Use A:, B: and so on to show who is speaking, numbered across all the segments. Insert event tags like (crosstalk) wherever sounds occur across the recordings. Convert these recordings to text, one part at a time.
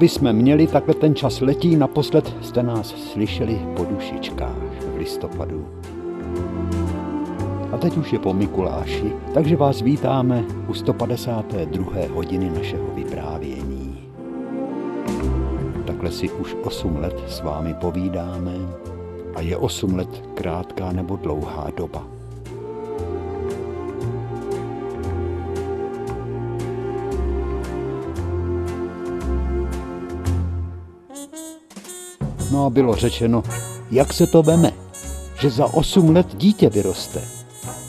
A: to bychom měli, takhle ten čas letí, naposled jste nás slyšeli po dušičkách v listopadu. A teď už je po Mikuláši, takže vás vítáme u 152. hodiny našeho vyprávění. Takhle si už 8 let s vámi povídáme a je 8 let krátká nebo dlouhá doba. A bylo řečeno, jak se to veme, že za 8 let dítě vyroste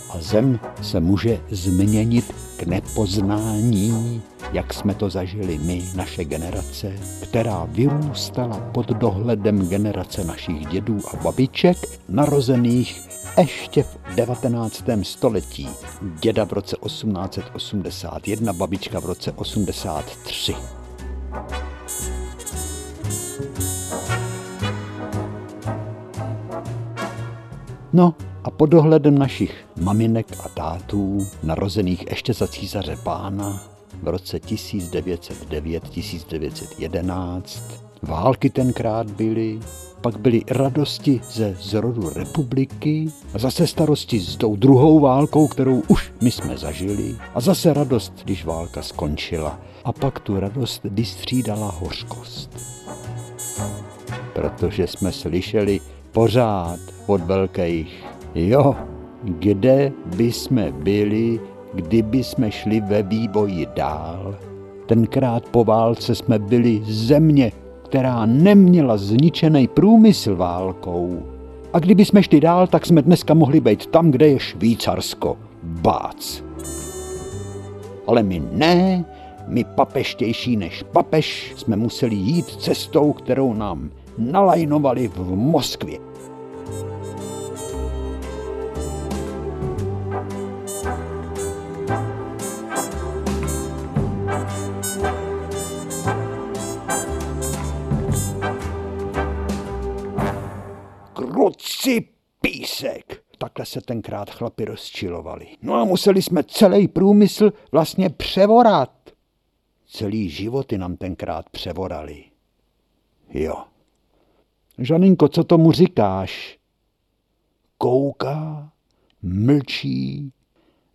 A: a zem se může změnit k nepoznání, jak jsme to zažili my, naše generace, která vyrůstala pod dohledem generace našich dědů a babiček, narozených ještě v 19. století. Děda v roce 1881, babička v roce 83. No a pod dohledem našich maminek a tátů, narozených ještě za císaře pána v roce 1909-1911, války tenkrát byly, pak byly radosti ze zrodu republiky a zase starosti s tou druhou válkou, kterou už my jsme zažili a zase radost, když válka skončila a pak tu radost vystřídala hořkost. Protože jsme slyšeli pořád od velkých. Jo, kde by jsme byli, kdyby jsme šli ve vývoji dál? Tenkrát po válce jsme byli země, která neměla zničený průmysl válkou. A kdyby jsme šli dál, tak jsme dneska mohli být tam, kde je Švýcarsko. Bác. Ale my ne, my papeštější než papež jsme museli jít cestou, kterou nám nalajnovali v Moskvě. Kruci písek! Takhle se tenkrát chlapi rozčilovali. No a museli jsme celý průmysl vlastně převorat. Celý životy nám tenkrát převorali. Jo. Žaninko, co tomu říkáš? Kouká, mlčí,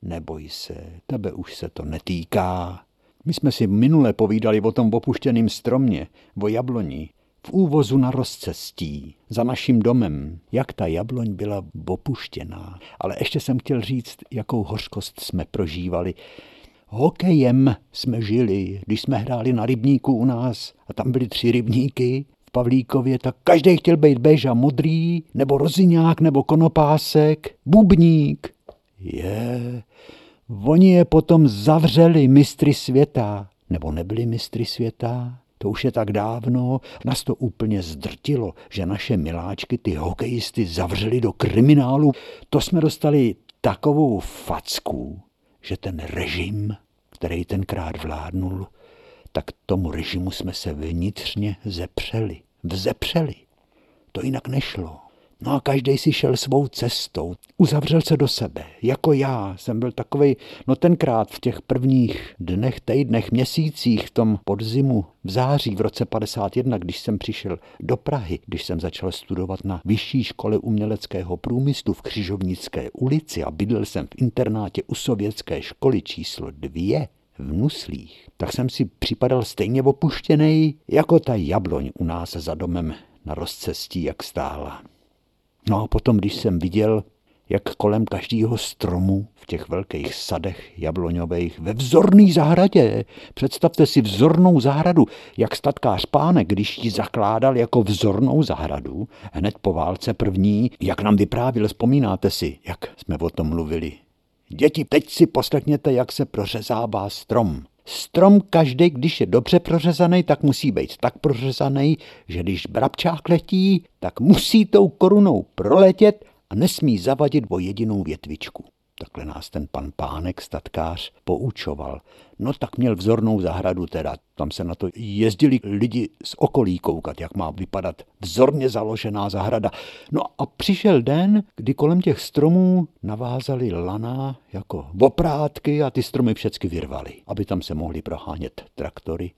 A: neboj se, tebe už se to netýká. My jsme si minule povídali o tom opuštěném stromě, o jabloni, v úvozu na rozcestí, za naším domem, jak ta jabloň byla opuštěná. Ale ještě jsem chtěl říct, jakou hořkost jsme prožívali. Hokejem jsme žili, když jsme hráli na rybníku u nás a tam byly tři rybníky Pavlíkově, tak každý chtěl být beža modrý, nebo roziňák, nebo konopásek, bubník. Je, oni je potom zavřeli mistry světa, nebo nebyli mistry světa, to už je tak dávno, nás to úplně zdrtilo, že naše miláčky, ty hokejisty, zavřeli do kriminálu. To jsme dostali takovou facku, že ten režim, který tenkrát vládnul, tak tomu režimu jsme se vnitřně zepřeli. Vzepřeli. To jinak nešlo. No a každý si šel svou cestou, uzavřel se do sebe. Jako já jsem byl takový, no tenkrát v těch prvních dnech, týdnech, měsících, v tom podzimu, v září v roce 51, když jsem přišel do Prahy, když jsem začal studovat na Vyšší škole uměleckého průmyslu v Křižovnické ulici a bydlel jsem v internátě u sovětské školy číslo dvě, v Nuslích, tak jsem si připadal stejně opuštěný jako ta jabloň u nás za domem na rozcestí, jak stála. No a potom, když jsem viděl, jak kolem každého stromu v těch velkých sadech jabloňových ve vzorný zahradě, představte si vzornou zahradu, jak statkář pánek, když ji zakládal jako vzornou zahradu, hned po válce první, jak nám vyprávěl, vzpomínáte si, jak jsme o tom mluvili. Děti, teď si poslechněte, jak se prořezává strom. Strom každý, když je dobře prořezaný, tak musí být tak prořezaný, že když brabčák letí, tak musí tou korunou proletět a nesmí zavadit o jedinou větvičku. Takhle nás ten pan pánek, statkář, poučoval. No tak měl vzornou zahradu teda. Tam se na to jezdili lidi z okolí koukat, jak má vypadat vzorně založená zahrada. No a přišel den, kdy kolem těch stromů navázali lana jako oprátky a ty stromy všechny vyrvali, aby tam se mohly prohánět traktory.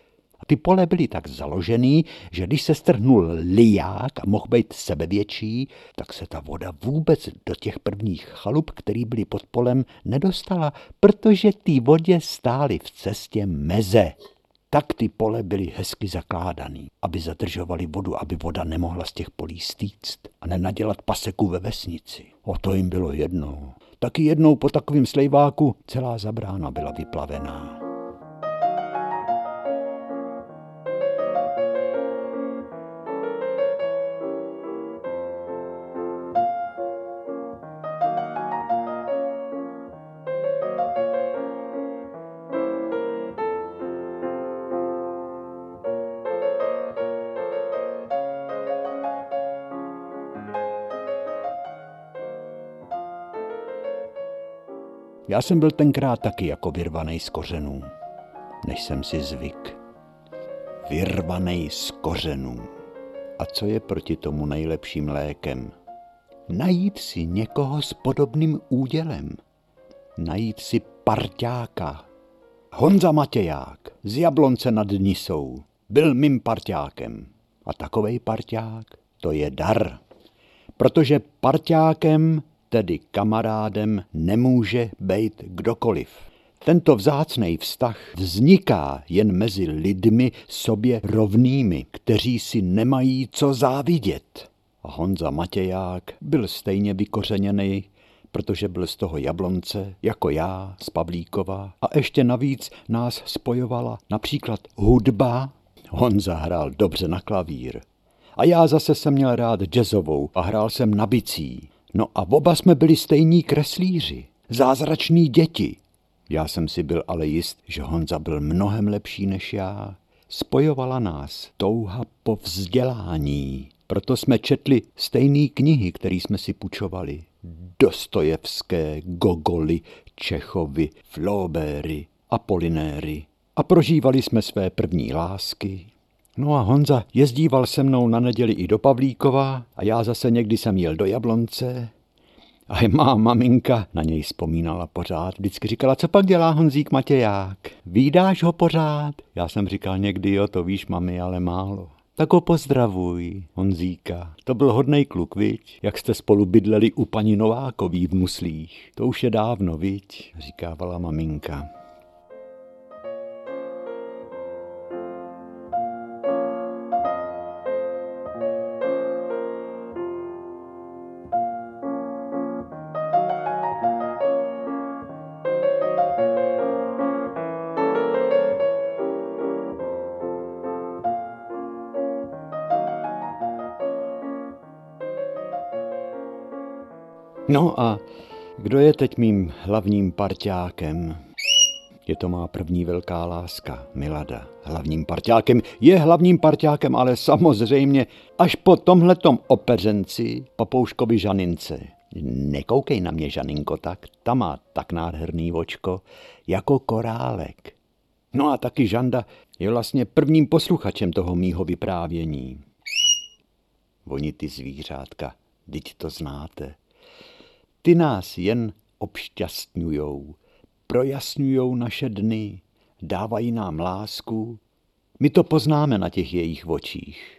A: Ty pole byly tak založený, že když se strhnul liják a mohl být sebevětší, tak se ta voda vůbec do těch prvních chalup, který byly pod polem, nedostala, protože ty vodě stály v cestě meze. Tak ty pole byly hezky zakládaný, aby zadržovali vodu, aby voda nemohla z těch polí stýct a nenadělat paseku ve vesnici. O to jim bylo jedno. Taky jednou po takovém slejváku celá zabrána byla vyplavená. Já jsem byl tenkrát taky jako vyrvaný z kořenů, než jsem si zvyk. Vyrvaný z kořenů. A co je proti tomu nejlepším lékem? Najít si někoho s podobným údělem. Najít si parťáka. Honza Matěják z Jablonce nad Nisou byl mým parťákem. A takovej parťák, to je dar. Protože parťákem tedy kamarádem, nemůže být kdokoliv. Tento vzácný vztah vzniká jen mezi lidmi sobě rovnými, kteří si nemají co závidět. A Honza Matěják byl stejně vykořeněný, protože byl z toho Jablonce, jako já, z Pavlíkova. A ještě navíc nás spojovala například hudba. Honza hrál dobře na klavír. A já zase jsem měl rád jazzovou a hrál jsem na bicí. No a oba jsme byli stejní kreslíři, zázrační děti. Já jsem si byl ale jist, že Honza byl mnohem lepší než já. Spojovala nás touha po vzdělání. Proto jsme četli stejné knihy, které jsme si pučovali. Dostojevské, Gogoly, Čechovy, Flaubery, Apolinéry. A prožívali jsme své první lásky, No a Honza jezdíval se mnou na neděli i do Pavlíkova a já zase někdy jsem jel do Jablonce. A má maminka na něj vzpomínala pořád. Vždycky říkala, co pak dělá Honzík Matěják? Vídáš ho pořád? Já jsem říkal někdy, jo, to víš, mami, ale málo. Tak ho pozdravuj, Honzíka. To byl hodnej kluk, viď? Jak jste spolu bydleli u paní Novákový v Muslích. To už je dávno, viď? Říkávala maminka. No a kdo je teď mým hlavním parťákem? Je to má první velká láska, Milada. Hlavním parťákem je hlavním parťákem, ale samozřejmě až po tomhletom opeřenci Papouškovi Žanince. Nekoukej na mě, Žaninko, tak, ta má tak nádherný očko, jako korálek. No a taky Žanda je vlastně prvním posluchačem toho mýho vyprávění. Oni ty zvířátka, teď to znáte. Ty nás jen obšťastňujou, projasňujou naše dny, dávají nám lásku. My to poznáme na těch jejich očích.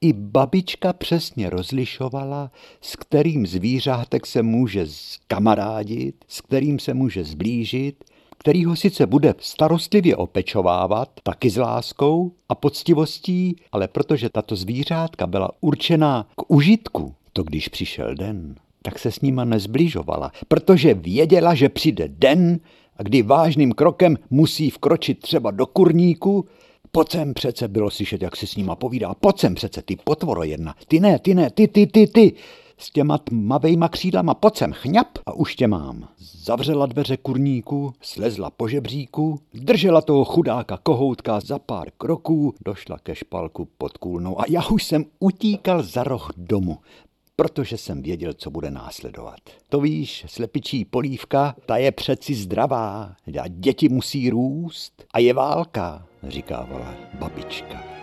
A: I babička přesně rozlišovala, s kterým zvířátek se může zkamarádit, s kterým se může zblížit, který ho sice bude starostlivě opečovávat, taky s láskou a poctivostí, ale protože tato zvířátka byla určená k užitku, to když přišel den, tak se s nima nezbližovala, protože věděla, že přijde den, kdy vážným krokem musí vkročit třeba do kurníku, Pocem přece bylo slyšet, jak si s nima povídá. Pocem přece, ty potvoro jedna. Ty ne, ty ne, ty, ty, ty, ty. S těma tmavejma křídlama pocem chňap a už tě mám. Zavřela dveře kurníku, slezla po žebříku, držela toho chudáka kohoutka za pár kroků, došla ke špalku pod kůlnou a já už jsem utíkal za roh domu protože jsem věděl, co bude následovat. To víš, slepičí polívka, ta je přeci zdravá a děti musí růst a je válka, říkávala babička.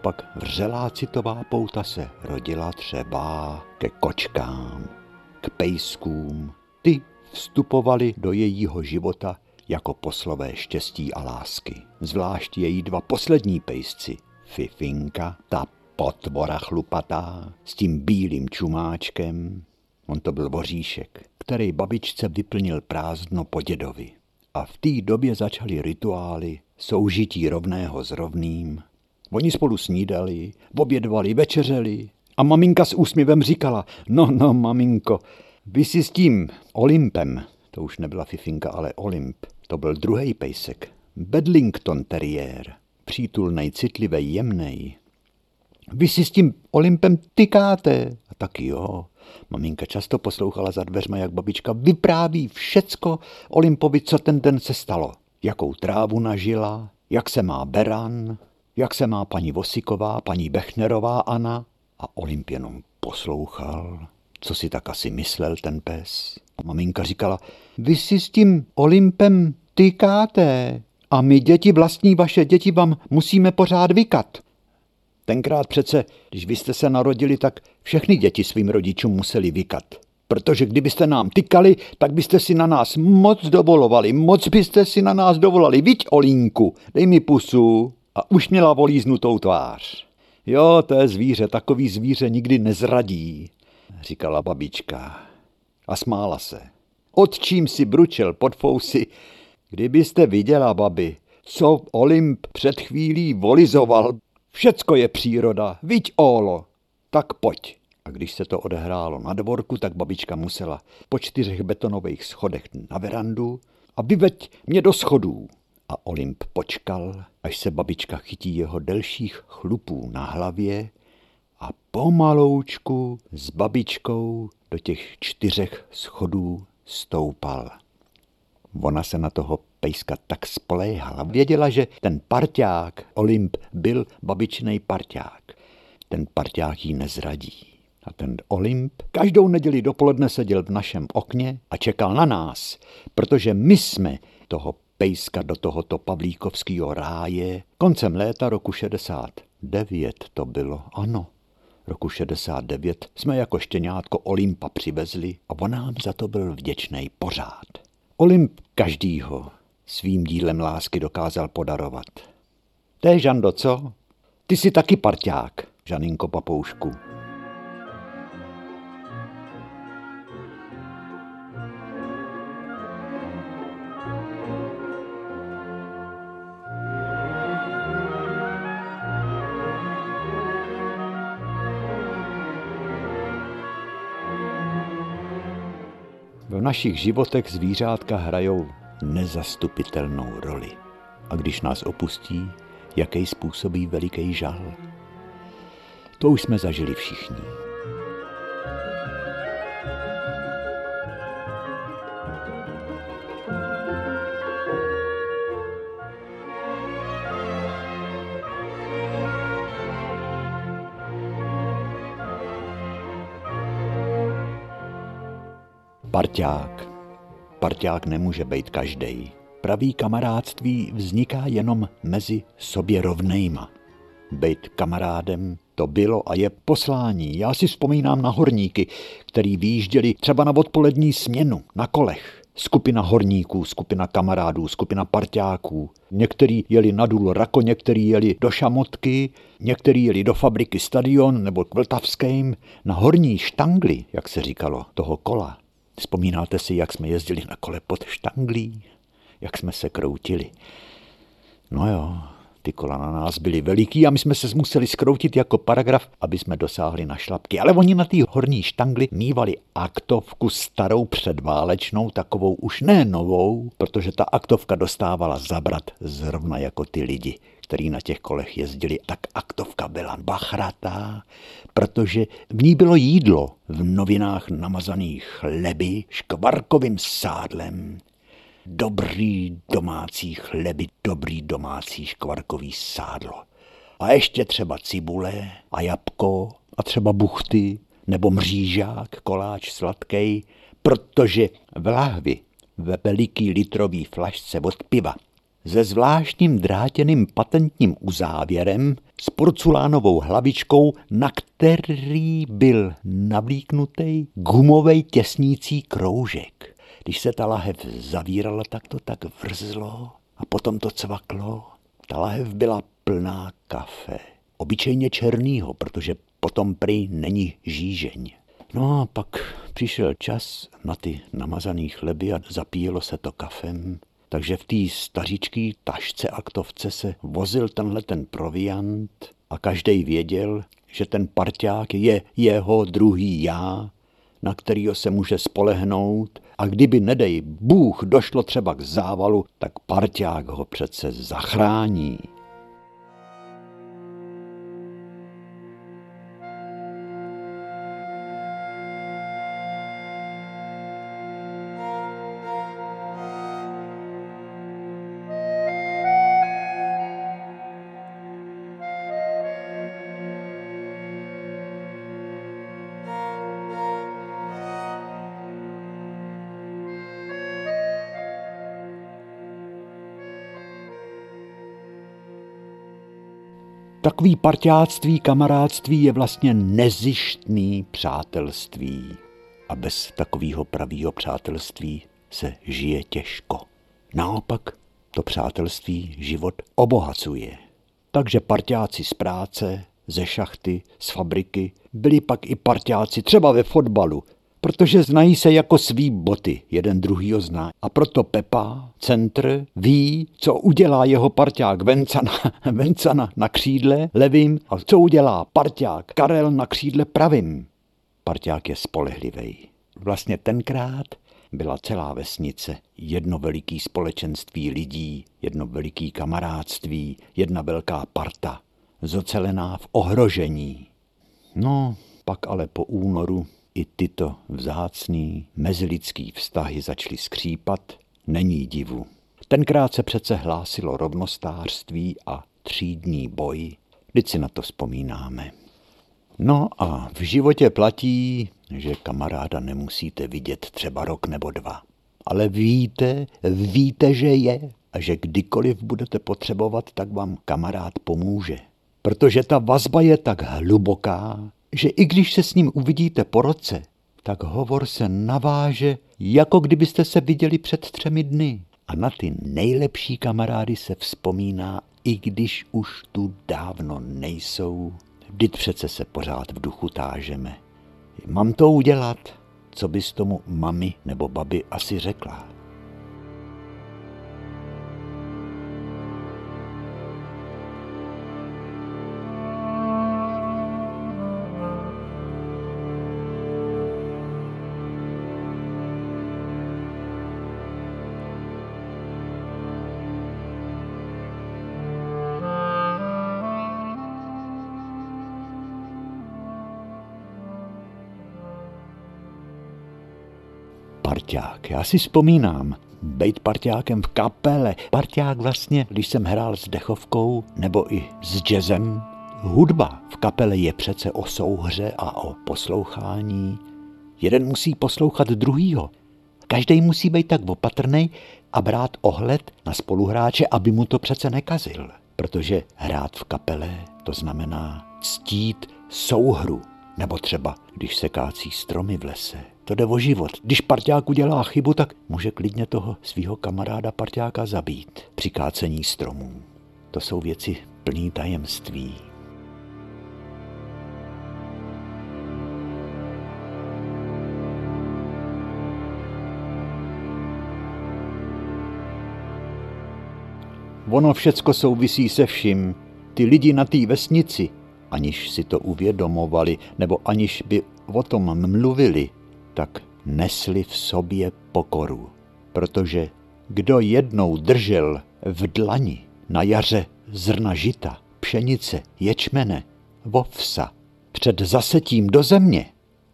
A: Naopak vřelá citová pouta se rodila třeba ke kočkám, k pejskům. Ty vstupovali do jejího života jako poslové štěstí a lásky. Zvlášť její dva poslední pejsci, Fifinka, ta potvora chlupatá, s tím bílým čumáčkem, on to byl voříšek, který babičce vyplnil prázdno po dědovi. A v té době začaly rituály soužití rovného s rovným. Oni spolu snídali, obědvali, večeřeli a maminka s úsměvem říkala, no, no, maminko, vy si s tím Olympem, to už nebyla Fifinka, ale Olymp, to byl druhý pejsek, Bedlington Terrier, přítulnej, citlivý, jemnej. Vy si s tím Olympem tykáte. A tak jo. Maminka často poslouchala za dveřma, jak babička vypráví všecko Olympovi, co ten den se stalo. Jakou trávu nažila, jak se má Beran, jak se má paní Vosiková, paní Bechnerová Anna. A Olymp jenom poslouchal, co si tak asi myslel ten pes. Maminka říkala, vy si s tím Olympem tykáte a my děti, vlastní vaše děti, vám musíme pořád vykat. Tenkrát přece, když vy jste se narodili, tak všechny děti svým rodičům museli vykat. Protože kdybyste nám tykali, tak byste si na nás moc dovolovali, moc byste si na nás dovolali. Viď, Olínku, dej mi pusu. A už měla volíznutou tvář. Jo, to je zvíře, takový zvíře nikdy nezradí, říkala babička. A smála se. Od čím si bručel pod fousy, kdybyste viděla, babi, co Olymp před chvílí volizoval, Všecko je příroda, viď ólo, tak pojď. A když se to odehrálo na dvorku, tak babička musela po čtyřech betonových schodech na verandu a vyveď mě do schodů. A Olymp počkal, až se babička chytí jeho delších chlupů na hlavě a pomaloučku s babičkou do těch čtyřech schodů stoupal. Ona se na toho pejska tak spoléhala. Věděla, že ten parťák, Olymp, byl babičnej parťák. Ten parťák jí nezradí. A ten Olymp každou neděli dopoledne seděl v našem okně a čekal na nás, protože my jsme toho pejska do tohoto pavlíkovského ráje koncem léta roku 69 to bylo, ano. Roku 69 jsme jako štěňátko Olympa přivezli a on nám za to byl vděčný pořád. Olymp každýho svým dílem lásky dokázal podarovat. To je Žando, co? Ty jsi taky parťák, Žaninko papoušku. Našich životech zvířátka hrajou nezastupitelnou roli. A když nás opustí, jaký způsobí veliký žal. To už jsme zažili všichni. Parťák. Parťák nemůže být každý. Pravý kamarádství vzniká jenom mezi sobě rovnejma. Být kamarádem to bylo a je poslání. Já si vzpomínám na horníky, který výjížděli třeba na odpolední směnu, na kolech. Skupina horníků, skupina kamarádů, skupina parťáků. Někteří jeli na důl Rako, někteří jeli do Šamotky, někteří jeli do fabriky Stadion nebo k Vltavským, na horní štangli, jak se říkalo, toho kola. Vzpomínáte si, jak jsme jezdili na kole pod štanglí? Jak jsme se kroutili? No jo, ty kola na nás byly veliký a my jsme se museli skroutit jako paragraf, aby jsme dosáhli na šlapky. Ale oni na té horní štangli mývali aktovku starou předválečnou, takovou už ne novou, protože ta aktovka dostávala zabrat zrovna jako ty lidi který na těch kolech jezdili, tak aktovka byla bachratá, protože v ní bylo jídlo v novinách namazaných chleby škvarkovým sádlem. Dobrý domácí chleby, dobrý domácí škvarkový sádlo. A ještě třeba cibule a jabko a třeba buchty nebo mřížák, koláč sladký, protože v lahvi ve veliký litrový flašce od piva se zvláštním drátěným patentním uzávěrem s porculánovou hlavičkou, na který byl navlíknutý gumový těsnící kroužek. Když se ta lahev zavírala, tak to tak vrzlo a potom to cvaklo. Ta lahev byla plná kafe. Obyčejně černýho, protože potom prý není žížeň. No a pak přišel čas na ty namazaný chleby a zapíjelo se to kafem. Takže v té stařičké tašce aktovce se vozil tenhle ten proviant a každý věděl, že ten parťák je jeho druhý já, na kterýho se může spolehnout a kdyby, nedej Bůh, došlo třeba k závalu, tak parťák ho přece zachrání. Takový parťáctví, kamarádství je vlastně nezištný přátelství. A bez takového pravého přátelství se žije těžko. Naopak to přátelství život obohacuje. Takže parťáci z práce, ze šachty, z fabriky, byli pak i parťáci třeba ve fotbalu, protože znají se jako svý boty, jeden druhýho zná. A proto Pepa, centr, ví, co udělá jeho parťák Vencana, (laughs) Vencana na křídle levým a co udělá parťák Karel na křídle pravým. Parťák je spolehlivý. Vlastně tenkrát byla celá vesnice, jedno veliký společenství lidí, jedno veliký kamarádství, jedna velká parta, zocelená v ohrožení. No, pak ale po únoru i tyto vzácný mezilidský vztahy začaly skřípat, není divu. Tenkrát se přece hlásilo rovnostářství a třídní boj, teď si na to vzpomínáme. No a v životě platí, že kamaráda nemusíte vidět třeba rok nebo dva. Ale víte, víte, že je a že kdykoliv budete potřebovat, tak vám kamarád pomůže. Protože ta vazba je tak hluboká, že i když se s ním uvidíte po roce, tak hovor se naváže, jako kdybyste se viděli před třemi dny. A na ty nejlepší kamarády se vzpomíná, i když už tu dávno nejsou. Vždyť přece se pořád v duchu tážeme. Mám to udělat, co bys tomu mami nebo babi asi řekla. Parťák. Já si vzpomínám, být parťákem v kapele. Parťák vlastně, když jsem hrál s dechovkou nebo i s jazzem, hudba v kapele je přece o souhře a o poslouchání. Jeden musí poslouchat druhýho. Každý musí být tak opatrný a brát ohled na spoluhráče, aby mu to přece nekazil. Protože hrát v kapele to znamená ctít souhru. Nebo třeba, když se kácí stromy v lese. To jde o život. Když parťák udělá chybu, tak může klidně toho svého kamaráda parťáka zabít při kácení stromů. To jsou věci plný tajemství. Ono všecko souvisí se vším. Ty lidi na té vesnici, aniž si to uvědomovali, nebo aniž by o tom mluvili, tak nesli v sobě pokoru. Protože kdo jednou držel v dlani na jaře zrna žita, pšenice, ječmene, vovsa, před zasetím do země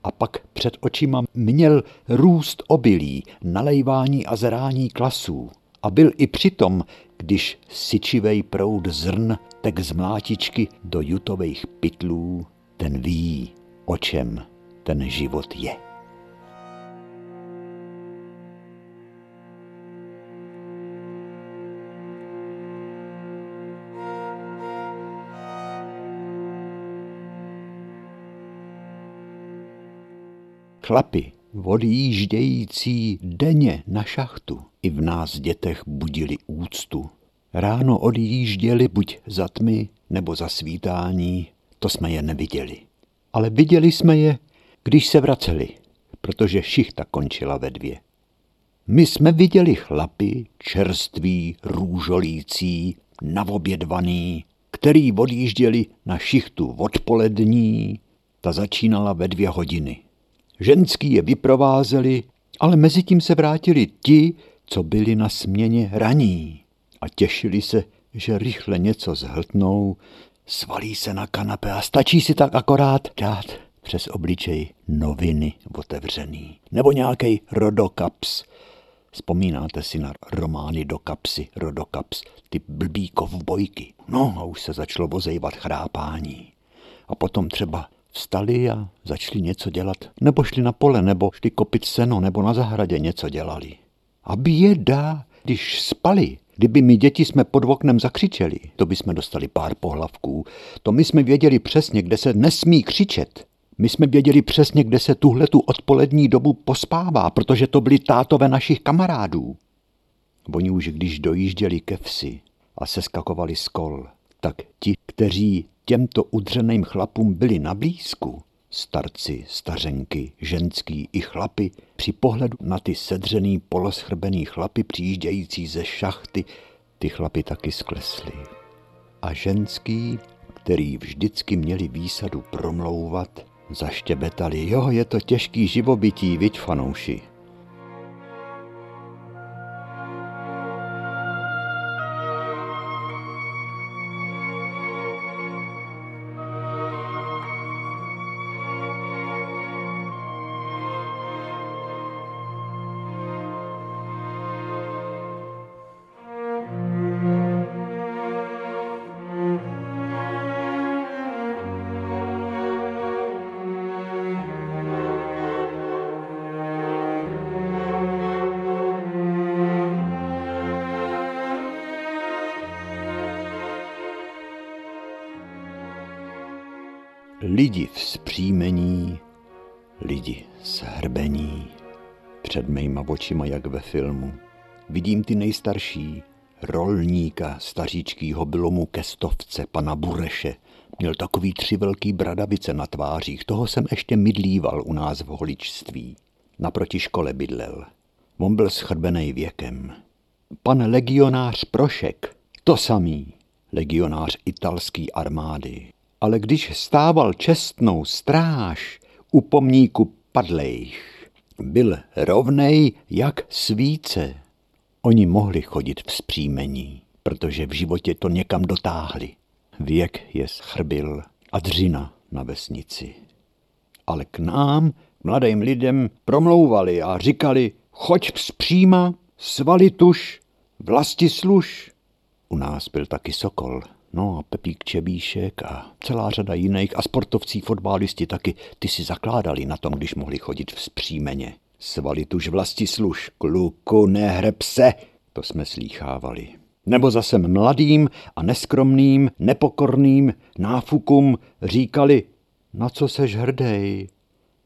A: a pak před očima měl růst obilí, nalejvání a zrání klasů. A byl i přitom, když syčivej proud zrn tek z mlátičky do jutových pytlů, ten ví, o čem ten život je. Chlapy, odjíždějící denně na šachtu, i v nás dětech budili úctu. Ráno odjížděli buď za tmy nebo za svítání, to jsme je neviděli. Ale viděli jsme je, když se vraceli, protože šichta končila ve dvě. My jsme viděli chlapy, čerství, růžolící, navobědvaný, který odjížděli na šichtu odpolední, ta začínala ve dvě hodiny. Ženský je vyprovázeli, ale mezi tím se vrátili ti, co byli na směně raní a těšili se, že rychle něco zhltnou, svalí se na kanape a stačí si tak akorát dát přes obličej noviny otevřený. Nebo nějaký rodokaps. Vzpomínáte si na romány do kapsy, rodokaps, ty blbý kovbojky. No a už se začalo vozejvat chrápání. A potom třeba vstali a začali něco dělat. Nebo šli na pole, nebo šli kopit seno, nebo na zahradě něco dělali. A běda, když spali, Kdyby my děti jsme pod oknem zakřičeli, to by jsme dostali pár pohlavků. To my jsme věděli přesně, kde se nesmí křičet. My jsme věděli přesně, kde se tuhle tu odpolední dobu pospává, protože to byli tátové našich kamarádů. Oni už když dojížděli ke vsi a seskakovali z kol, tak ti, kteří těmto udřeným chlapům byli na blízku, starci, stařenky, ženský i chlapy, při pohledu na ty sedřený, poloschrbený chlapy přijíždějící ze šachty, ty chlapy taky sklesly. A ženský, který vždycky měli výsadu promlouvat, zaštěbetali, jo, je to těžký živobytí, viď fanouši. Lidi vzpřímení, lidi shrbení, před mýma očima jak ve filmu. Vidím ty nejstarší, rolníka staříčkýho bylo mu ke stovce, pana Bureše. Měl takový tři velký bradavice na tvářích, toho jsem ještě mydlíval u nás v holičství. Naproti škole bydlel. On byl schrbený věkem. Pan legionář Prošek, to samý, legionář italský armády, ale když stával čestnou stráž u pomníku padlejch, byl rovnej jak svíce. Oni mohli chodit v zpříjmení, protože v životě to někam dotáhli. Věk je schrbil a dřina na vesnici. Ale k nám, mladým lidem, promlouvali a říkali, choď vzpříma, svali tuš, vlasti služ. U nás byl taky sokol, No a Pepík Čebíšek a celá řada jiných a sportovcí, fotbalisti taky, ty si zakládali na tom, když mohli chodit v zpřímeně. Svali tuž vlasti služ, kluku, nehreb se, to jsme slýchávali. Nebo zase mladým a neskromným, nepokorným náfukům říkali, na co seš hrdej?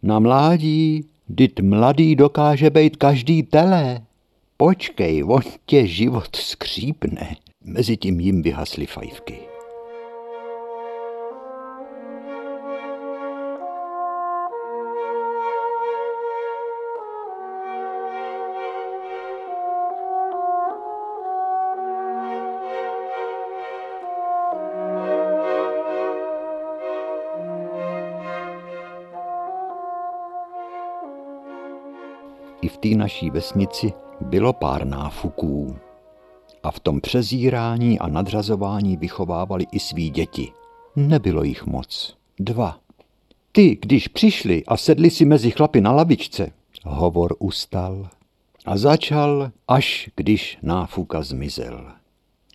A: Na mládí, dit mladý dokáže být každý tele. Počkej, on tě život skřípne. Mezitím jim vyhasly fajfky. I v té naší vesnici bylo pár náfuků a v tom přezírání a nadřazování vychovávali i svý děti. Nebylo jich moc. Dva. Ty, když přišli a sedli si mezi chlapy na lavičce, hovor ustal a začal, až když náfuka zmizel.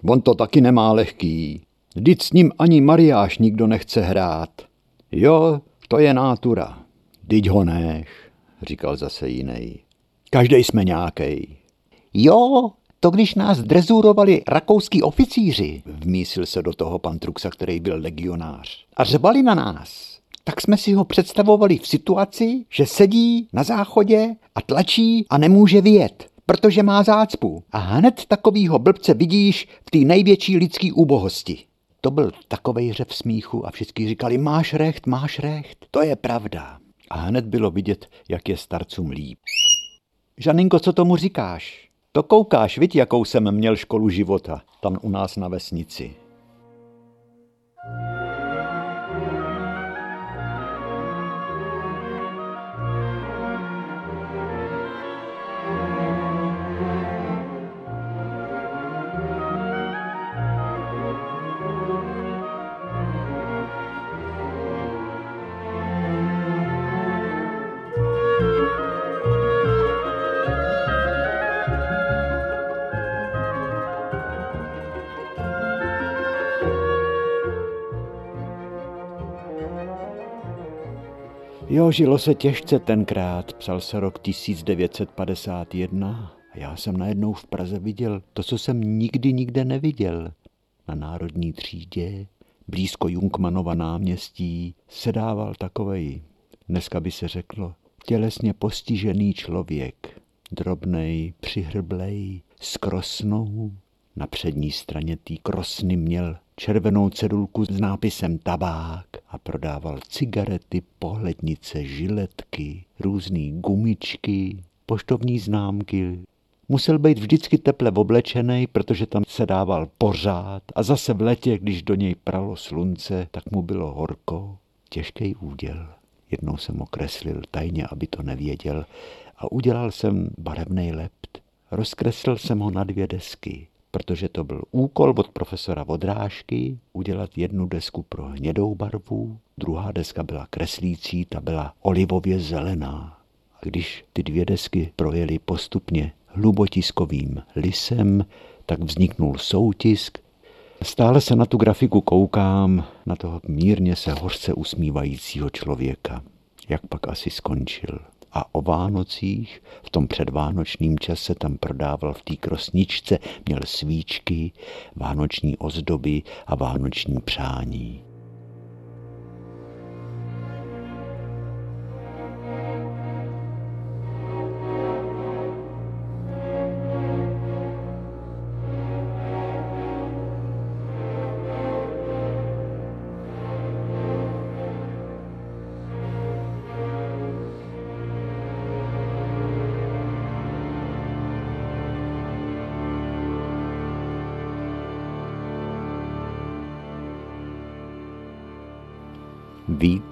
A: On to taky nemá lehký. Vždyť s ním ani Mariáš nikdo nechce hrát. Jo, to je nátura. Dyť ho nech, říkal zase jiný. Každej jsme nějakej. Jo, to když nás drezurovali rakouský oficíři, vmísil se do toho pan Truxa, který byl legionář, a řvali na nás. tak jsme si ho představovali v situaci, že sedí na záchodě a tlačí a nemůže vyjet, protože má zácpu. A hned takovýho blbce vidíš v té největší lidské úbohosti. To byl takovej řev smíchu a všichni říkali, máš recht, máš recht. To je pravda. A hned bylo vidět, jak je starcům líp. Žaninko, co tomu říkáš? To koukáš, vidí, jakou jsem měl školu života, tam u nás na vesnici. Jo, žilo se těžce tenkrát, psal se rok 1951 a já jsem najednou v Praze viděl to, co jsem nikdy nikde neviděl. Na národní třídě, blízko Junkmanova náměstí, sedával takovej, dneska by se řeklo, tělesně postižený člověk, drobnej, přihrblej, s krosnou. Na přední straně té krosny měl červenou cedulku s nápisem tabák a prodával cigarety, pohlednice, žiletky, různé gumičky, poštovní známky. Musel být vždycky teple oblečený, protože tam se dával pořád a zase v letě, když do něj pralo slunce, tak mu bylo horko. Těžký úděl. Jednou jsem okreslil tajně, aby to nevěděl a udělal jsem barevný lept. Rozkreslil jsem ho na dvě desky protože to byl úkol od profesora Vodrážky udělat jednu desku pro hnědou barvu, druhá deska byla kreslící, ta byla olivově zelená. A když ty dvě desky projeli postupně hlubotiskovým lisem, tak vzniknul soutisk. Stále se na tu grafiku koukám, na toho mírně se hořce usmívajícího člověka. Jak pak asi skončil a o Vánocích, v tom předvánočním čase tam prodával v té krosničce, měl svíčky, vánoční ozdoby a vánoční přání.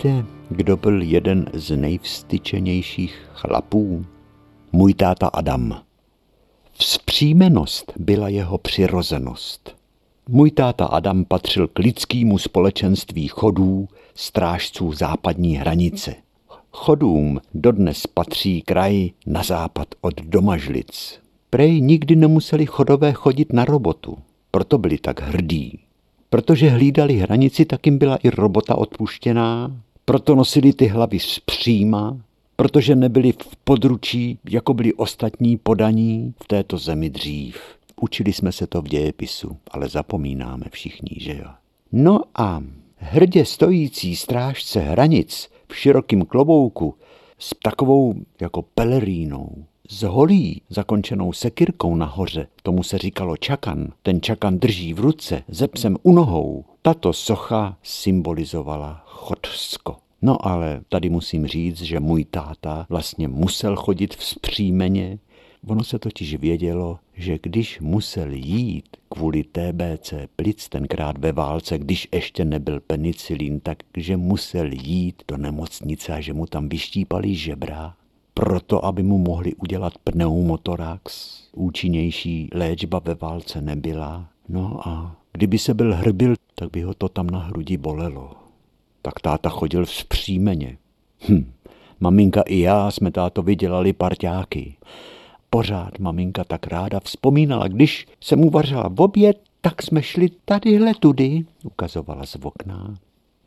A: Víte, kdo byl jeden z nejvstyčenějších chlapů? Můj táta Adam. Vzpřímenost byla jeho přirozenost. Můj táta Adam patřil k lidskému společenství chodů, strážců západní hranice. Chodům dodnes patří kraj na západ od Domažlic. Prej nikdy nemuseli chodové chodit na robotu, proto byli tak hrdí. Protože hlídali hranici, tak jim byla i robota odpuštěná, proto nosili ty hlavy zpříma, protože nebyli v područí, jako byli ostatní podaní v této zemi dřív. Učili jsme se to v dějepisu, ale zapomínáme všichni, že jo. No a hrdě stojící strážce hranic v širokém klobouku s takovou jako pelerínou, s holí zakončenou sekirkou nahoře, tomu se říkalo čakan, ten čakan drží v ruce, ze psem u nohou. Tato socha symbolizovala Chodsko. No ale tady musím říct, že můj táta vlastně musel chodit v zpřímeně. Ono se totiž vědělo, že když musel jít kvůli TBC plic tenkrát ve válce, když ještě nebyl penicilín, takže musel jít do nemocnice a že mu tam vyštípali žebra proto, aby mu mohli udělat pneumotorax. Účinnější léčba ve válce nebyla. No a kdyby se byl hrbil, tak by ho to tam na hrudi bolelo. Tak táta chodil vzpřímeně. Hm, maminka i já jsme táto vydělali parťáky. Pořád maminka tak ráda vzpomínala, když se mu vařila v oběd, tak jsme šli tadyhle tudy, ukazovala z okna.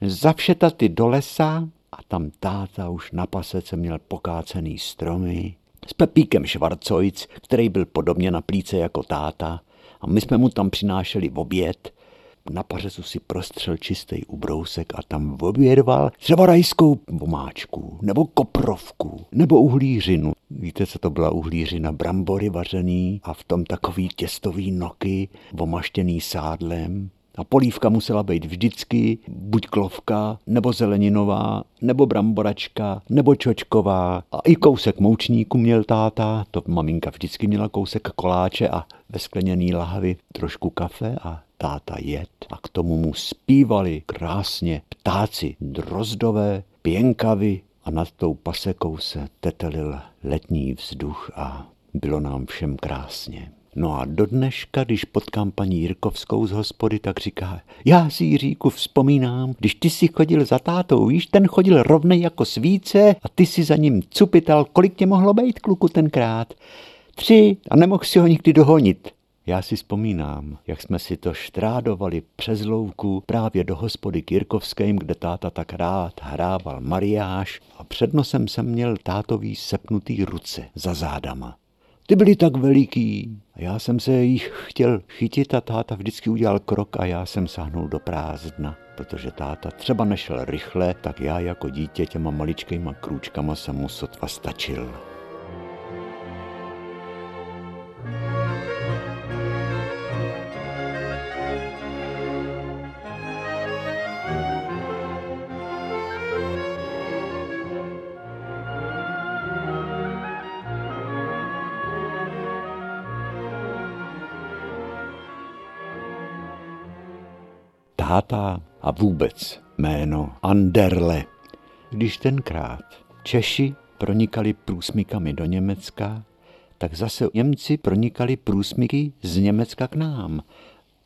A: Zavšetaty do lesa a tam táta už na pasece měl pokácený stromy s Pepíkem Švarcojc, který byl podobně na plíce jako táta a my jsme mu tam přinášeli oběd. na pařezu si prostřel čistý ubrousek a tam obědval třeba rajskou vomáčku, nebo koprovku, nebo uhlířinu. Víte, co to byla uhlířina? Brambory vařený a v tom takový těstový noky, vomaštěný sádlem, a polívka musela být vždycky buď klovka, nebo zeleninová, nebo bramboračka, nebo čočková. A i kousek moučníku měl táta, to maminka vždycky měla kousek koláče a ve skleněný lahvi trošku kafe a táta jed. A k tomu mu zpívali krásně ptáci drozdové, pěnkavy a nad tou pasekou se tetelil letní vzduch a bylo nám všem krásně. No a do dneška, když potkám paní Jirkovskou z hospody, tak říká, já si Jiříku vzpomínám, když ty si chodil za tátou, víš, ten chodil rovnej jako svíce a ty si za ním cupital, kolik tě mohlo být, kluku, tenkrát? Tři a nemohl si ho nikdy dohonit. Já si vzpomínám, jak jsme si to štrádovali přes louku právě do hospody k Jirkovským, kde táta tak rád hrával mariáš a před nosem jsem měl tátový sepnutý ruce za zádama. Ty byly tak veliký. A já jsem se jich chtěl chytit a táta vždycky udělal krok a já jsem sáhnul do prázdna. Protože táta třeba nešel rychle, tak já jako dítě těma maličkýma krůčkama jsem mu sotva stačil. Táta a vůbec jméno Anderle. Když tenkrát Češi pronikali průsmykami do Německa, tak zase Němci pronikali průsmyky z Německa k nám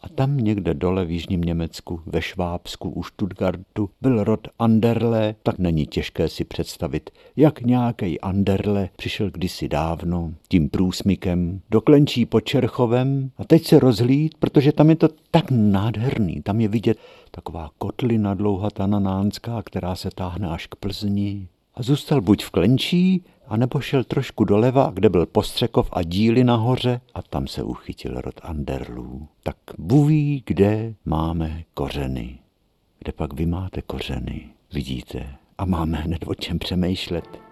A: a tam někde dole v jižním Německu, ve Švábsku, u Stuttgartu, byl rod Anderle, tak není těžké si představit, jak nějaký Anderle přišel kdysi dávno tím průsmykem do Klenčí pod Čerchovem a teď se rozhlíd, protože tam je to tak nádherný, tam je vidět taková kotlina dlouhatá nanánská, která se táhne až k Plzni. A zůstal buď v Klenčí, anebo šel trošku doleva, kde byl Postřekov a díly nahoře a tam se uchytil rod Anderlů. Tak buví, kde máme kořeny. Kde pak vy máte kořeny, vidíte. A máme hned o čem přemýšlet.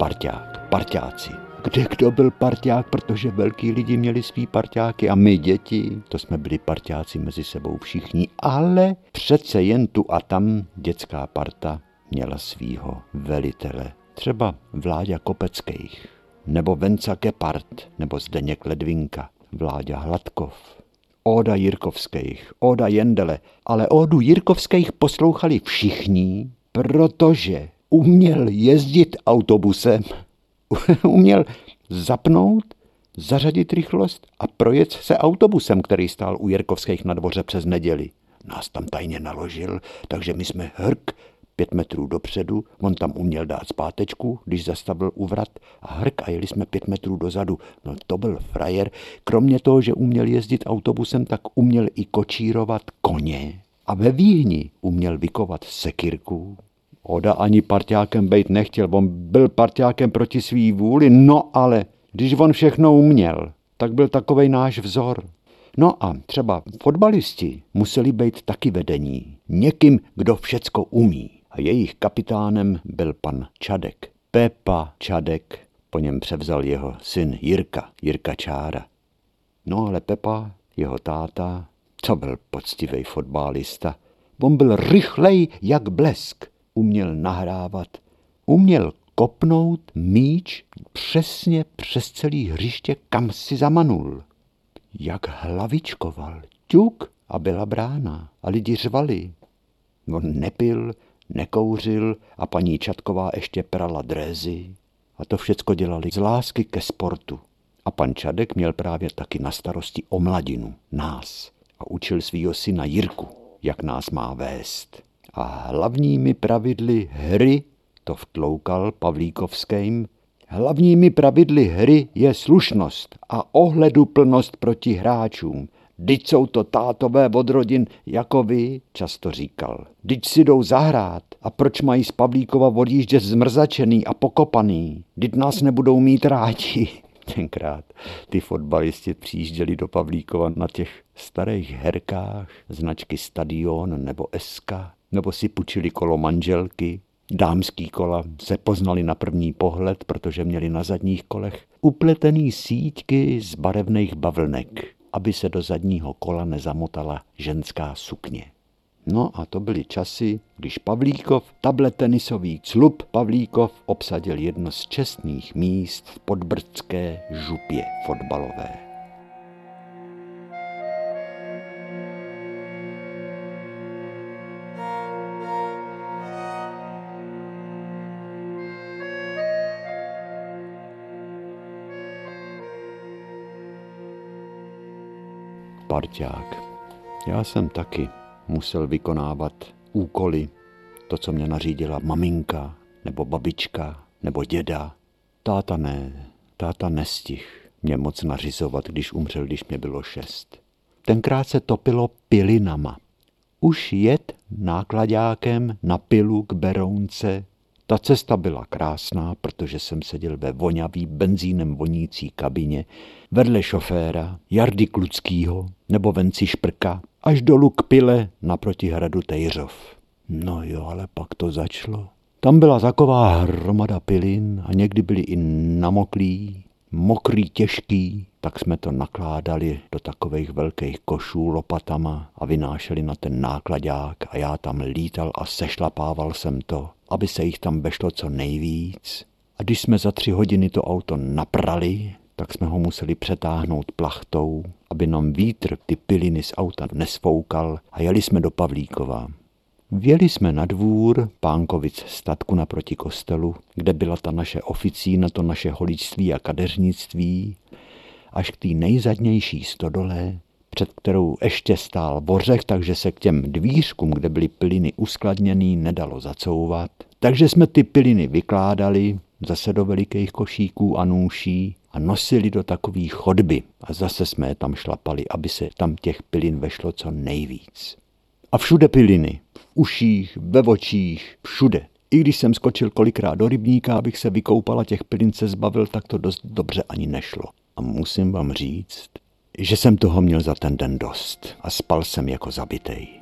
A: Parťák, parťáci. Kde kdo byl parťák, protože velký lidi měli svý parťáky a my děti, to jsme byli parťáci mezi sebou všichni, ale přece jen tu a tam dětská parta měla svýho velitele. Třeba Vláďa Kopeckých, nebo Venca Gepard, nebo Zdeněk Ledvinka, Vláďa Hladkov, Oda Jirkovských, Oda Jendele, ale Odu Jirkovských poslouchali všichni, protože uměl jezdit autobusem, (laughs) uměl zapnout, zařadit rychlost a projet se autobusem, který stál u Jirkovských na dvoře přes neděli. Nás tam tajně naložil, takže my jsme hrk pět metrů dopředu, on tam uměl dát zpátečku, když zastavil uvrat a hrk a jeli jsme pět metrů dozadu. No to byl frajer. Kromě toho, že uměl jezdit autobusem, tak uměl i kočírovat koně a ve výhni uměl vykovat sekirku, Oda ani partiákem být nechtěl, on byl partiákem proti svý vůli, no ale když on všechno uměl, tak byl takovej náš vzor. No a třeba fotbalisti museli být taky vedení. Někým, kdo všecko umí. A jejich kapitánem byl pan Čadek. Pepa Čadek, po něm převzal jeho syn Jirka, Jirka Čára. No ale Pepa, jeho táta, to byl poctivý fotbalista. On byl rychlej jak blesk uměl nahrávat, uměl kopnout míč přesně přes celý hřiště, kam si zamanul. Jak hlavičkoval, ťuk a byla brána a lidi řvali. On nepil, nekouřil a paní Čatková ještě prala drézy. A to všecko dělali z lásky ke sportu. A pan Čadek měl právě taky na starosti o mladinu, nás. A učil svýho syna Jirku, jak nás má vést a hlavními pravidly hry to vtloukal Pavlíkovským Hlavními pravidly hry je slušnost a ohleduplnost proti hráčům. Dyť jsou to tátové od rodin jako vy, často říkal. Dyť si jdou zahrát a proč mají z Pavlíkova odjíždět zmrzačený a pokopaný? Dyť nás nebudou mít rádi. (laughs) Tenkrát ty fotbalisti přijížděli do Pavlíkova na těch starých herkách, značky Stadion nebo SK, nebo si pučili kolo manželky. Dámský kola se poznali na první pohled, protože měli na zadních kolech upletený síťky z barevných bavlnek, aby se do zadního kola nezamotala ženská sukně. No a to byly časy, když Pavlíkov, tablet tenisový club Pavlíkov obsadil jedno z čestných míst v podbrdské župě fotbalové. Parťák. Já jsem taky musel vykonávat úkoly, to, co mě nařídila maminka, nebo babička, nebo děda. Táta ne, táta nestih mě moc nařizovat, když umřel, když mě bylo šest. Tenkrát se topilo pilinama. Už jet nákladákem na pilu k Berounce. Ta cesta byla krásná, protože jsem seděl ve vonavý benzínem vonící kabině vedle šoféra Jardy Kluckýho nebo Venci Šprka až dolů k pile naproti hradu Tejřov. No jo, ale pak to začalo. Tam byla taková hromada pilin a někdy byli i namoklí, mokrý, těžký, tak jsme to nakládali do takových velkých košů lopatama a vynášeli na ten nákladák a já tam lítal a sešlapával jsem to, aby se jich tam vešlo co nejvíc. A když jsme za tři hodiny to auto naprali, tak jsme ho museli přetáhnout plachtou, aby nám vítr ty piliny z auta nesfoukal a jeli jsme do Pavlíkova. Vjeli jsme na dvůr Pánkovic statku naproti kostelu, kde byla ta naše oficína, to naše holičství a kadeřnictví, až k té nejzadnější stodole, před kterou ještě stál bořech, takže se k těm dvířkům, kde byly piliny uskladněný, nedalo zacouvat. Takže jsme ty piliny vykládali, zase do velikých košíků a nůší a nosili do takové chodby a zase jsme je tam šlapali, aby se tam těch pilin vešlo co nejvíc. A všude piliny, v uších, ve očích, všude. I když jsem skočil kolikrát do rybníka, abych se vykoupal a těch pilin se zbavil, tak to dost dobře ani nešlo. A musím vám říct, že jsem toho měl za ten den dost a spal jsem jako zabitej.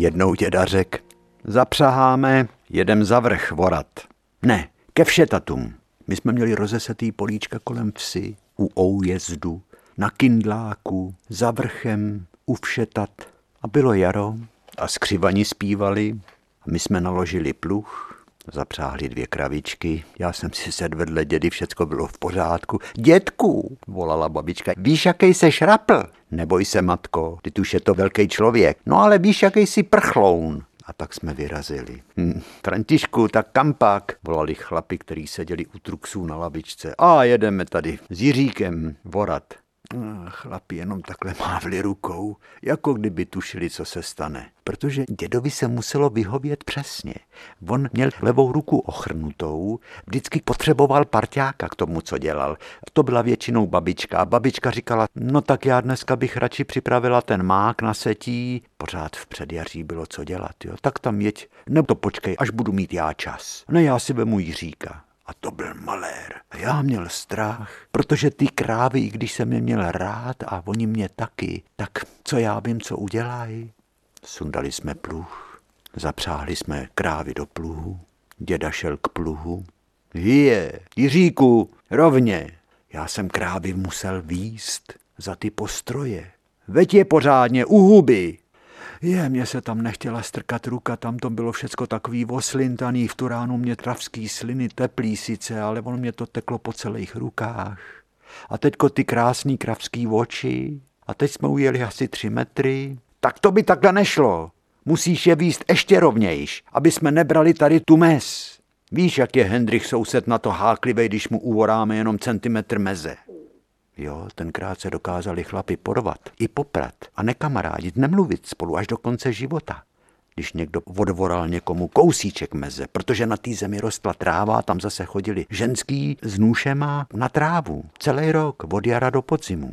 A: Jednou děda řek, zapřaháme, jedem za vrch vorat. Ne, ke všetatům. My jsme měli rozesetý políčka kolem vsi, u oujezdu, na kindláku, za vrchem, u všetat. A bylo jaro a skřivani zpívali. A my jsme naložili pluch, Zapřáhli dvě kravičky, já jsem si sedl vedle dědy, všecko bylo v pořádku. Dětku, volala babička, víš, jaký se šrapl? Neboj se, matko, ty už je to velký člověk. No ale víš, jaký jsi prchloun. A tak jsme vyrazili. Hm, Františku, tak kam pak? Volali chlapi, kteří seděli u truxů na lavičce. A jedeme tady s Jiříkem vorat. Chlapi jenom takhle mávli rukou, jako kdyby tušili, co se stane. Protože dědovi se muselo vyhovět přesně. On měl levou ruku ochrnutou, vždycky potřeboval parťáka k tomu, co dělal. To byla většinou babička. Babička říkala, no tak já dneska bych radši připravila ten mák na setí. Pořád v předjaří bylo co dělat, jo. Tak tam jeď, nebo to počkej, až budu mít já čas. Ne, já si vemu Jiříka. A to byl malér. A já měl strach, protože ty krávy, i když jsem je měl rád a oni mě taky, tak co já vím, co udělají? Sundali jsme pluh, zapřáhli jsme krávy do pluhu, děda šel k pluhu. Hije, Jiříku, rovně. Já jsem krávy musel výst za ty postroje. Veď je pořádně u huby. Je, mě se tam nechtěla strkat ruka, tam to bylo všecko takový oslintaný, v tu ránu mě travský sliny teplý sice, ale ono mě to teklo po celých rukách. A teďko ty krásný kravský oči. A teď jsme ujeli asi tři metry, Tak to by takhle nešlo. Musíš je výst ještě rovnějš, aby jsme nebrali tady tu mes. Víš, jak je Hendrich soused na to háklivej, když mu uvoráme jenom centimetr meze. Jo, tenkrát se dokázali chlapi porvat, i poprat a nekamarádit, nemluvit spolu až do konce života. Když někdo odvoral někomu kousíček meze, protože na té zemi rostla tráva, tam zase chodili ženský s nůšema na trávu. Celý rok, od jara do podzimu.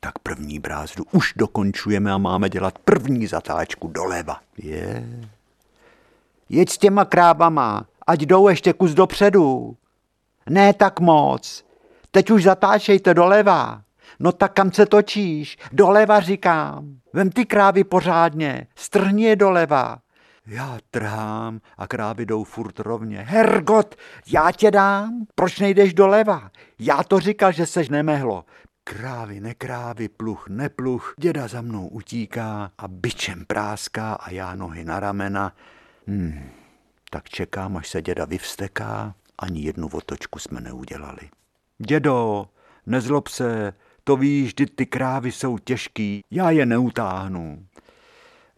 A: Tak první brázdu už dokončujeme a máme dělat první zatáčku doleva. Je. Jeď s těma krábama, ať jdou ještě kus dopředu. Ne tak moc. Teď už zatáčejte doleva. No tak kam se točíš? Doleva říkám. Vem ty krávy pořádně, strhni je doleva. Já trhám a krávy jdou furt rovně. Hergot, já tě dám, proč nejdeš doleva? Já to říkal, že seš nemehlo. Krávy, nekrávy, pluch, nepluch, děda za mnou utíká a byčem práská a já nohy na ramena. Hmm, tak čekám, až se děda vyvsteká, ani jednu otočku jsme neudělali. Dědo, nezlob se, to víš, kdy ty krávy jsou těžký, já je neutáhnu.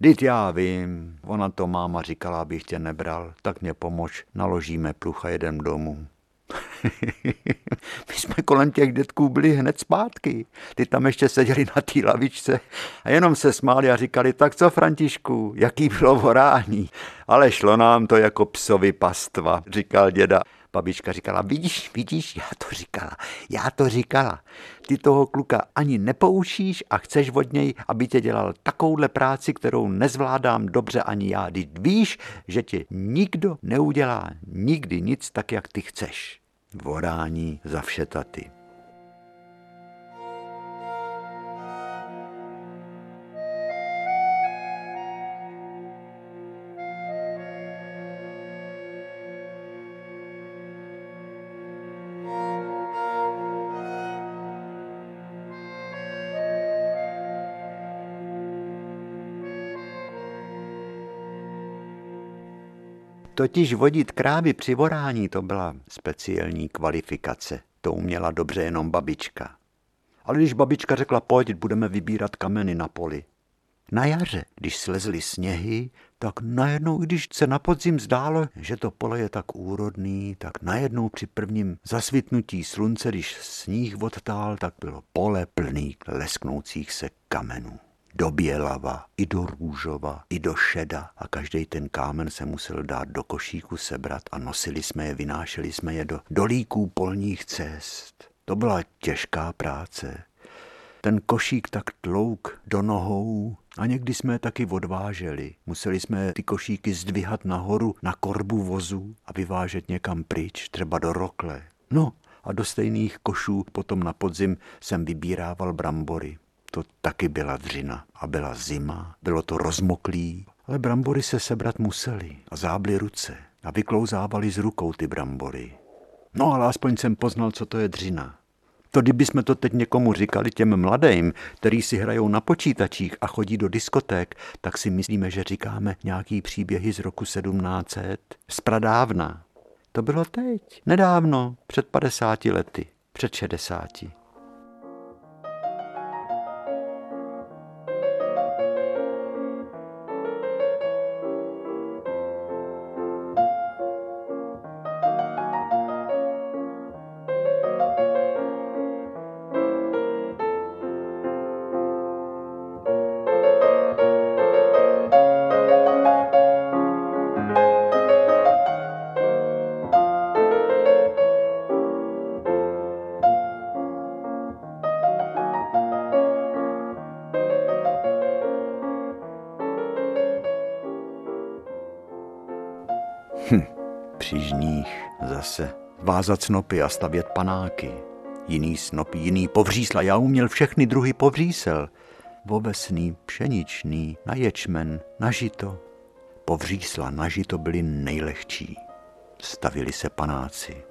A: Dyt já vím, ona to máma říkala, abych tě nebral, tak mě pomož, naložíme plucha jedem domů. (laughs) My jsme kolem těch dětků byli hned zpátky. Ty tam ještě seděli na té lavičce a jenom se smáli a říkali, tak co Františku, jaký bylo vorání. Ale šlo nám to jako psovi pastva, říkal děda. Babička říkala, vidíš, vidíš, já to říkala, já to říkala. Ty toho kluka ani nepoučíš a chceš od něj, aby tě dělal takovouhle práci, kterou nezvládám dobře ani já. Ty víš, že ti nikdo neudělá nikdy nic tak, jak ty chceš. Vorání za všetaty. Totiž vodit krávy při vorání to byla speciální kvalifikace. To uměla dobře jenom babička. Ale když babička řekla, pojď, budeme vybírat kameny na poli. Na jaře, když slezly sněhy, tak najednou, když se na podzim zdálo, že to pole je tak úrodný, tak najednou při prvním zasvitnutí slunce, když sníh odtál, tak bylo pole plný lesknoucích se kamenů do bělava, i do růžova, i do šeda a každý ten kámen se musel dát do košíku sebrat a nosili jsme je, vynášeli jsme je do dolíků polních cest. To byla těžká práce. Ten košík tak tlouk do nohou a někdy jsme je taky odváželi. Museli jsme ty košíky zdvihat nahoru na korbu vozu a vyvážet někam pryč, třeba do rokle. No a do stejných košů potom na podzim jsem vybírával brambory to taky byla dřina a byla zima, bylo to rozmoklý, ale brambory se sebrat museli a zábly ruce a vyklouzávali z rukou ty brambory. No ale aspoň jsem poznal, co to je dřina. To kdyby jsme to teď někomu říkali těm mladým, který si hrajou na počítačích a chodí do diskoték, tak si myslíme, že říkáme nějaký příběhy z roku 1700, z pradávna. To bylo teď, nedávno, před 50 lety, před 60. vázat snopy a stavět panáky. Jiný snopy, jiný povřísla. Já uměl všechny druhy povřísel. Vovesný, pšeničný, na ječmen, na žito. Povřísla na žito byly nejlehčí. Stavili se panáci.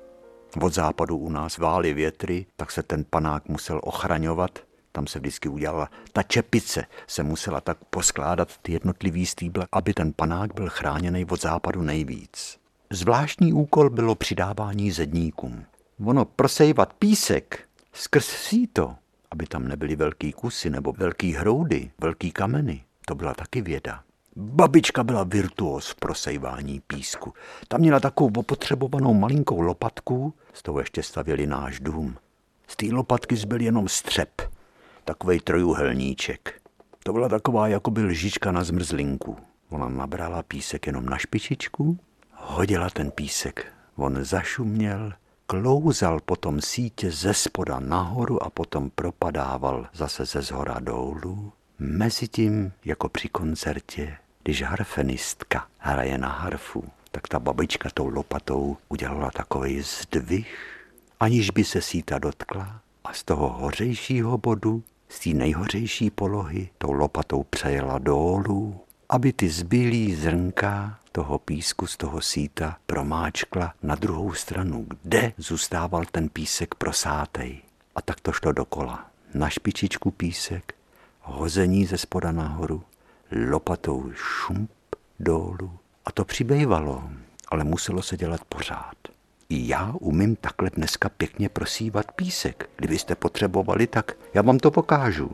A: Od západu u nás vály větry, tak se ten panák musel ochraňovat. Tam se vždycky udělala ta čepice, se musela tak poskládat ty jednotlivý stýble, aby ten panák byl chráněný od západu nejvíc. Zvláštní úkol bylo přidávání zedníkům. Ono prosejvat písek skrz síto, aby tam nebyly velký kusy nebo velký hroudy, velký kameny, to byla taky věda. Babička byla virtuos v prosejvání písku. Ta měla takovou opotřebovanou malinkou lopatku, z toho ještě stavěli náš dům. Z té lopatky zbyl jenom střep, takovej trojuhelníček. To byla taková jako byl lžička na zmrzlinku. Ona nabrala písek jenom na špičičku, hodila ten písek. On zašuměl, klouzal potom sítě ze spoda nahoru a potom propadával zase ze zhora dolů. Mezitím, jako při koncertě, když harfenistka hraje na harfu, tak ta babička tou lopatou udělala takový zdvih, aniž by se síta dotkla a z toho hořejšího bodu, z té nejhořejší polohy, tou lopatou přejela dolů, aby ty zbylý zrnka toho písku z toho síta promáčkla na druhou stranu, kde zůstával ten písek prosátej. A tak to šlo dokola. Na špičičku písek, hození ze spoda nahoru, lopatou šump dolů. A to přibývalo, ale muselo se dělat pořád. I já umím takhle dneska pěkně prosívat písek. Kdybyste potřebovali, tak já vám to pokážu.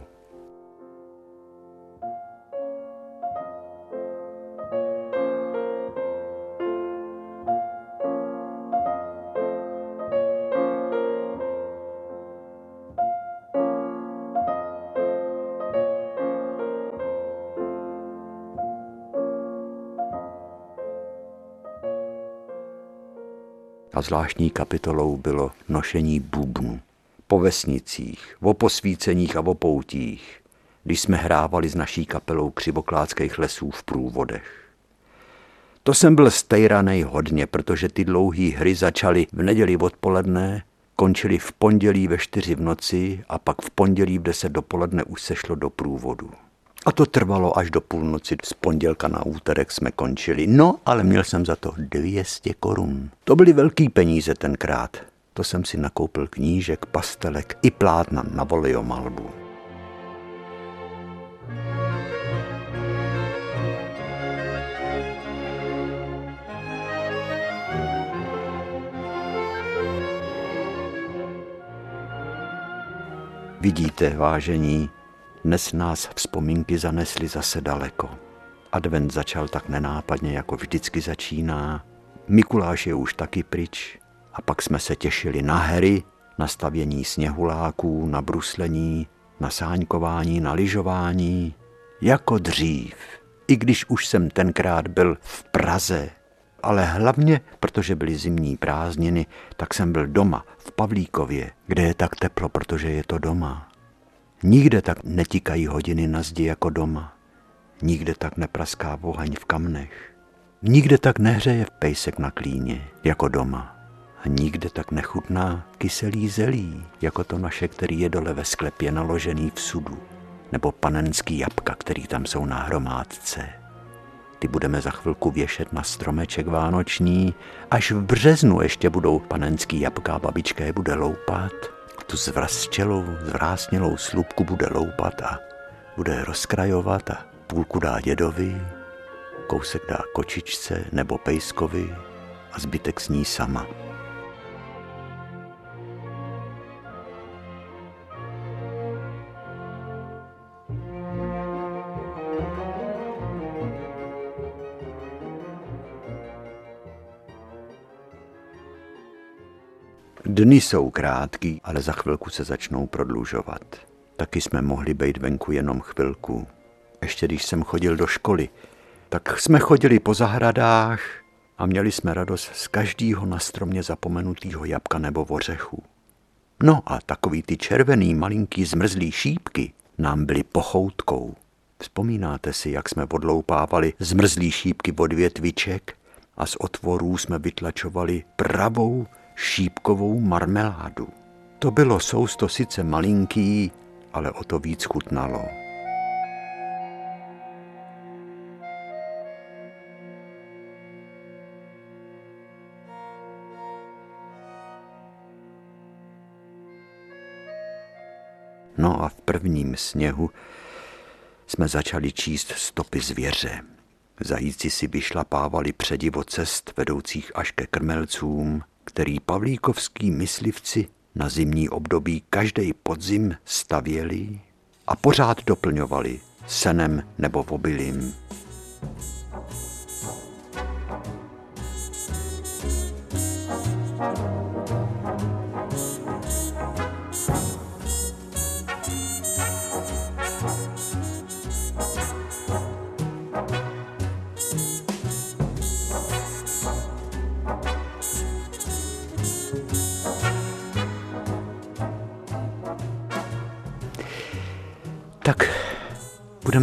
A: A zvláštní kapitolou bylo nošení bubnu. Po vesnicích, o posvíceních a o poutích, když jsme hrávali s naší kapelou křivokládských lesů v průvodech. To jsem byl stejranej hodně, protože ty dlouhé hry začaly v neděli odpoledne, končily v pondělí ve čtyři v noci a pak v pondělí v deset dopoledne už se šlo do průvodu. A to trvalo až do půlnoci. Z pondělka na úterek jsme končili. No, ale měl jsem za to 200 korun. To byly velký peníze tenkrát. To jsem si nakoupil knížek, pastelek i plátna na voliomalbu. Vidíte, vážení, dnes nás vzpomínky zanesly zase daleko. Advent začal tak nenápadně, jako vždycky začíná. Mikuláš je už taky pryč. A pak jsme se těšili na hry, na stavění sněhuláků, na bruslení, na sáňkování, na lyžování. Jako dřív. I když už jsem tenkrát byl v Praze, ale hlavně, protože byly zimní prázdniny, tak jsem byl doma, v Pavlíkově, kde je tak teplo, protože je to doma. Nikde tak netikají hodiny na zdi jako doma. Nikde tak nepraská oheň v kamnech. Nikde tak nehřeje v pejsek na klíně jako doma. A nikde tak nechutná kyselý zelí, jako to naše, který je dole ve sklepě naložený v sudu. Nebo panenský jabka, který tam jsou na hromádce. Ty budeme za chvilku věšet na stromeček vánoční, až v březnu ještě budou panenský jabka a babička je bude loupat tu zvrastělou, zvrásnělou slupku bude loupat a bude rozkrajovat a půlku dá dědovi, kousek dá kočičce nebo pejskovi a zbytek sní sama. Dny jsou krátký, ale za chvilku se začnou prodlužovat. Taky jsme mohli být venku jenom chvilku. Ještě když jsem chodil do školy, tak jsme chodili po zahradách a měli jsme radost z každého na stromě zapomenutého jabka nebo ořechu. No a takový ty červený malinký zmrzlý šípky nám byly pochoutkou. Vzpomínáte si, jak jsme odloupávali zmrzlý šípky od větviček a z otvorů jsme vytlačovali pravou šípkovou marmeládu. To bylo sousto sice malinký, ale o to víc chutnalo. No a v prvním sněhu jsme začali číst stopy zvěře. Zajíci si vyšlapávali předivo cest vedoucích až ke krmelcům, který pavlíkovský myslivci na zimní období každý podzim stavěli a pořád doplňovali senem nebo obilím.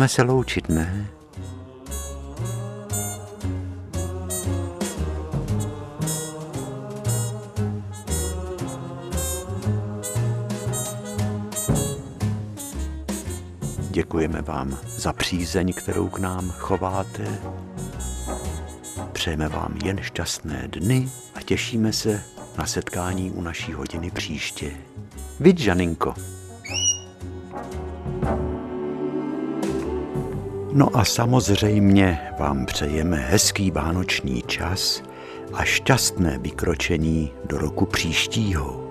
A: Budeme se loučit, ne? Děkujeme vám za přízeň, kterou k nám chováte. Přejeme vám jen šťastné dny a těšíme se na setkání u naší hodiny příště. Vid, Žaninko. No a samozřejmě vám přejeme hezký vánoční čas a šťastné vykročení do roku příštího.